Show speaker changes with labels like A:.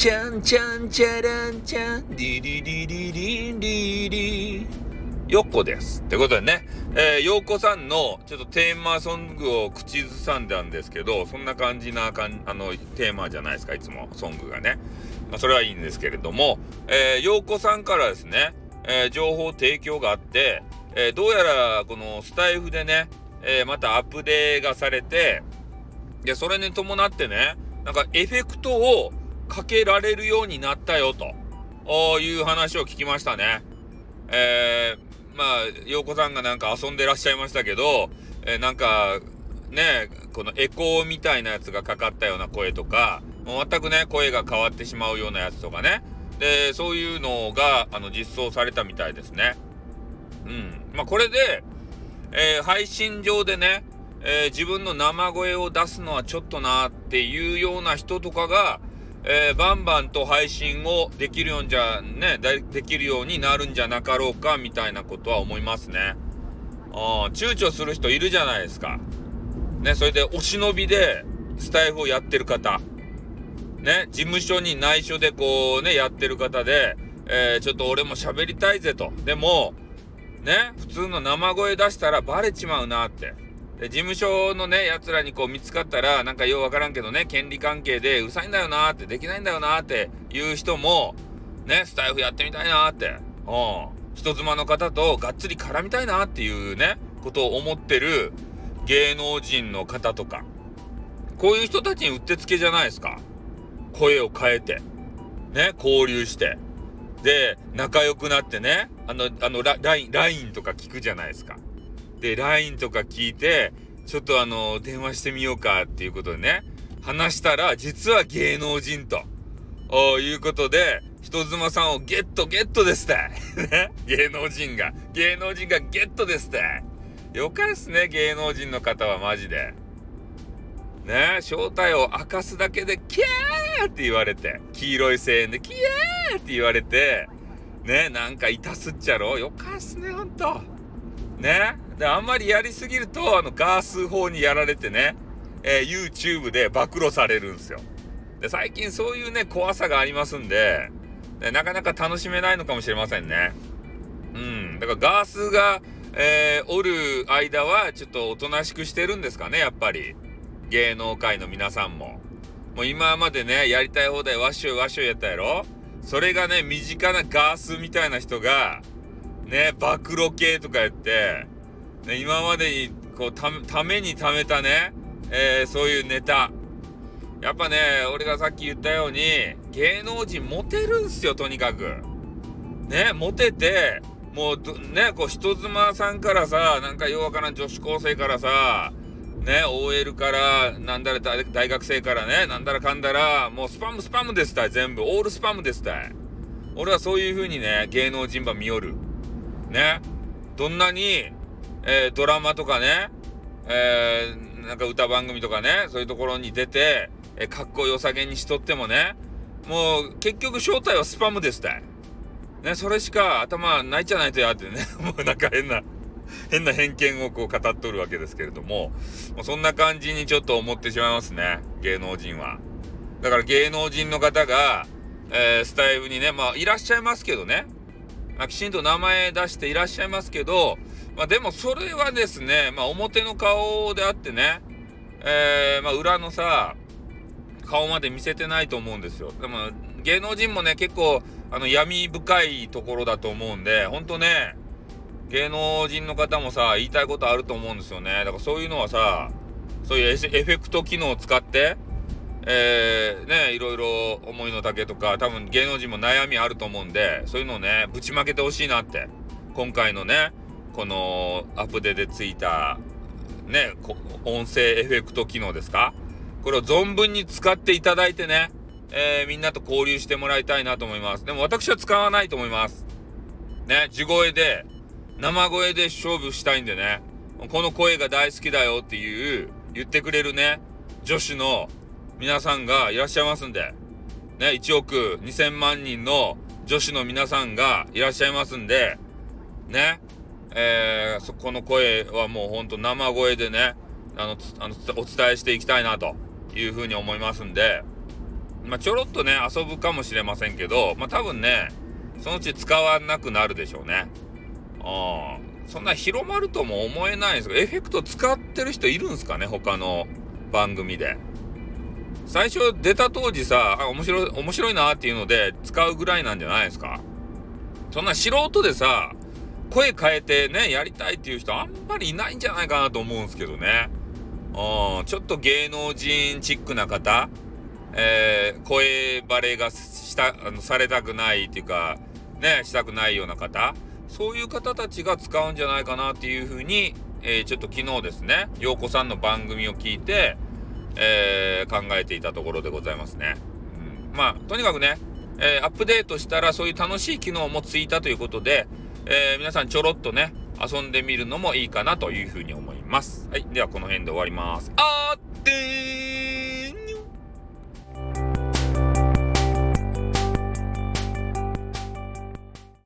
A: ちゃんちゃんちゃらんちゃん、リリリリリリリ。よっこです。ってことでね、えー、ようこさんのちょっとテーマソングを口ずさんだんですけど、そんな感じなかん、あの、テーマじゃないですか、いつも、ソングがね。まあ、それはいいんですけれども、えー、ようこさんからですね、えー、情報提供があって、えー、どうやらこのスタイフでね、えー、またアップデーがされて、で、それに伴ってね、なんかエフェクトをかけられるようになったよという話を聞きましたね。えー、まあ、陽子さんがなんか遊んでらっしゃいましたけど、えー、なんか、ね、このエコーみたいなやつがかかったような声とか、もう全くね、声が変わってしまうようなやつとかね。で、そういうのが、あの、実装されたみたいですね。うん。まあ、これで、えー、配信上でね、えー、自分の生声を出すのはちょっとなっていうような人とかが、えー、バンバンと配信をできるようじゃねできるようになるんじゃなかろうかみたいなことは思いますね。あ躊躇する人いるじゃないですか。ね、それでお忍びでスタイフをやってる方。ね、事務所に内緒でこうね、やってる方で、えー、ちょっと俺も喋りたいぜと。でも、ね、普通の生声出したらバレちまうなって。で、事務所のね、奴らにこう見つかったら、なんかようわからんけどね、権利関係でうるさいんだよなーって、できないんだよなーっていう人も、ね、スタイフやってみたいなーって、うん、人妻の方とがっつり絡みたいなっていうね、ことを思ってる芸能人の方とか、こういう人たちにうってつけじゃないですか。声を変えて、ね、交流して、で、仲良くなってね、あの、あの、ライン、ラインとか聞くじゃないですか。で、LINE とか聞いて、ちょっとあの、電話してみようかっていうことでね、話したら、実は芸能人と、いうことで、人妻さんをゲットゲットですって。ね。芸能人が。芸能人がゲットですって。よかっすね、芸能人の方はマジで。ね正体を明かすだけで、キャーって言われて、黄色い声援で、キャーって言われて、ねなんかいたすっちゃろよかっすね、ほんと。ね。で、あんまりやりすぎると、あの、ガース法にやられてね、えー、YouTube で暴露されるんですよ。で、最近そういうね、怖さがありますんで、ね、なかなか楽しめないのかもしれませんね。うん。だからガースが、えー、おる間は、ちょっとおとなしくしてるんですかね、やっぱり。芸能界の皆さんも。もう今までね、やりたい放題わっしょいわっしょいやったやろそれがね、身近なガースみたいな人が、ね、暴露系とか言って、今までに、こう、た、ために貯めたね、えー、そういうネタ。やっぱね、俺がさっき言ったように、芸能人モテるんすよ、とにかく。ね、モテて、もう、ね、こう、人妻さんからさ、なんかようわからん女子高生からさ、ね、OL から、なんだら大学生からね、なんだらかんだら、もうスパムスパムですたい、全部。オールスパムですたい。俺はそういう風にね、芸能人ば見よる。ね。どんなに、えー、ドラマとかね、えー、なんか歌番組とかね、そういうところに出て、えー、かっこよさげにしとってもね、もう結局正体はスパムですたい。ね、それしか頭ないじゃないとやってね、もうなんか変な、変な偏見をこう語っとるわけですけれども、もうそんな感じにちょっと思ってしまいますね、芸能人は。だから芸能人の方が、えー、スタイルにね、まあいらっしゃいますけどね、まあ、きちんと名前出していらっしゃいますけど、まあ、でもそれはですね、まあ、表の顔であってね、えー、まあ、裏のさ、顔まで見せてないと思うんですよ。でも、芸能人もね、結構、あの、闇深いところだと思うんで、ほんとね、芸能人の方もさ、言いたいことあると思うんですよね。だからそういうのはさ、そういうエフェクト機能を使って、えー、ね、いろいろ思いの丈とか、多分芸能人も悩みあると思うんで、そういうのをね、ぶちまけてほしいなって。今回のね、このアプデでついた、ね、音声エフェクト機能ですか？これを存分に使っていただいてね、えー、みんなと交流してもらいたいなと思います。でも私は使わないと思います。ね、地声で、生声で勝負したいんでね、この声が大好きだよっていう、言ってくれるね、女子の皆さんがいらっしゃいますんで、ね、1億2000万人の女子の皆さんがいらっしゃいますんで、ね、えー、そこの声はもうほんと生声でね、あの、あの、お伝えしていきたいなというふうに思いますんで、まあ、ちょろっとね、遊ぶかもしれませんけど、まあ、多分ね、そのうち使わなくなるでしょうね。あそんな広まるとも思えないんですけど、エフェクト使ってる人いるんですかね他の番組で。最初出た当時さ、あ、面白い、面白いなっていうので使うぐらいなんじゃないですかそんな素人でさ、声変えてね、やりたいっていう人あんまりいないんじゃないかなと思うんですけどね。うん、ちょっと芸能人チックな方、えー、声バレがした、あの、されたくないっていうか、ね、したくないような方、そういう方たちが使うんじゃないかなっていうふうに、えー、ちょっと昨日ですね、陽子さんの番組を聞いて、えー、考えていたところでございますね。うん、まあ、とにかくね、えー、アップデートしたらそういう楽しい機能もついたということで、えー、皆さんちょろっとね、遊んでみるのもいいかなというふうに思います。はい。ではこの辺で終わります。あーってー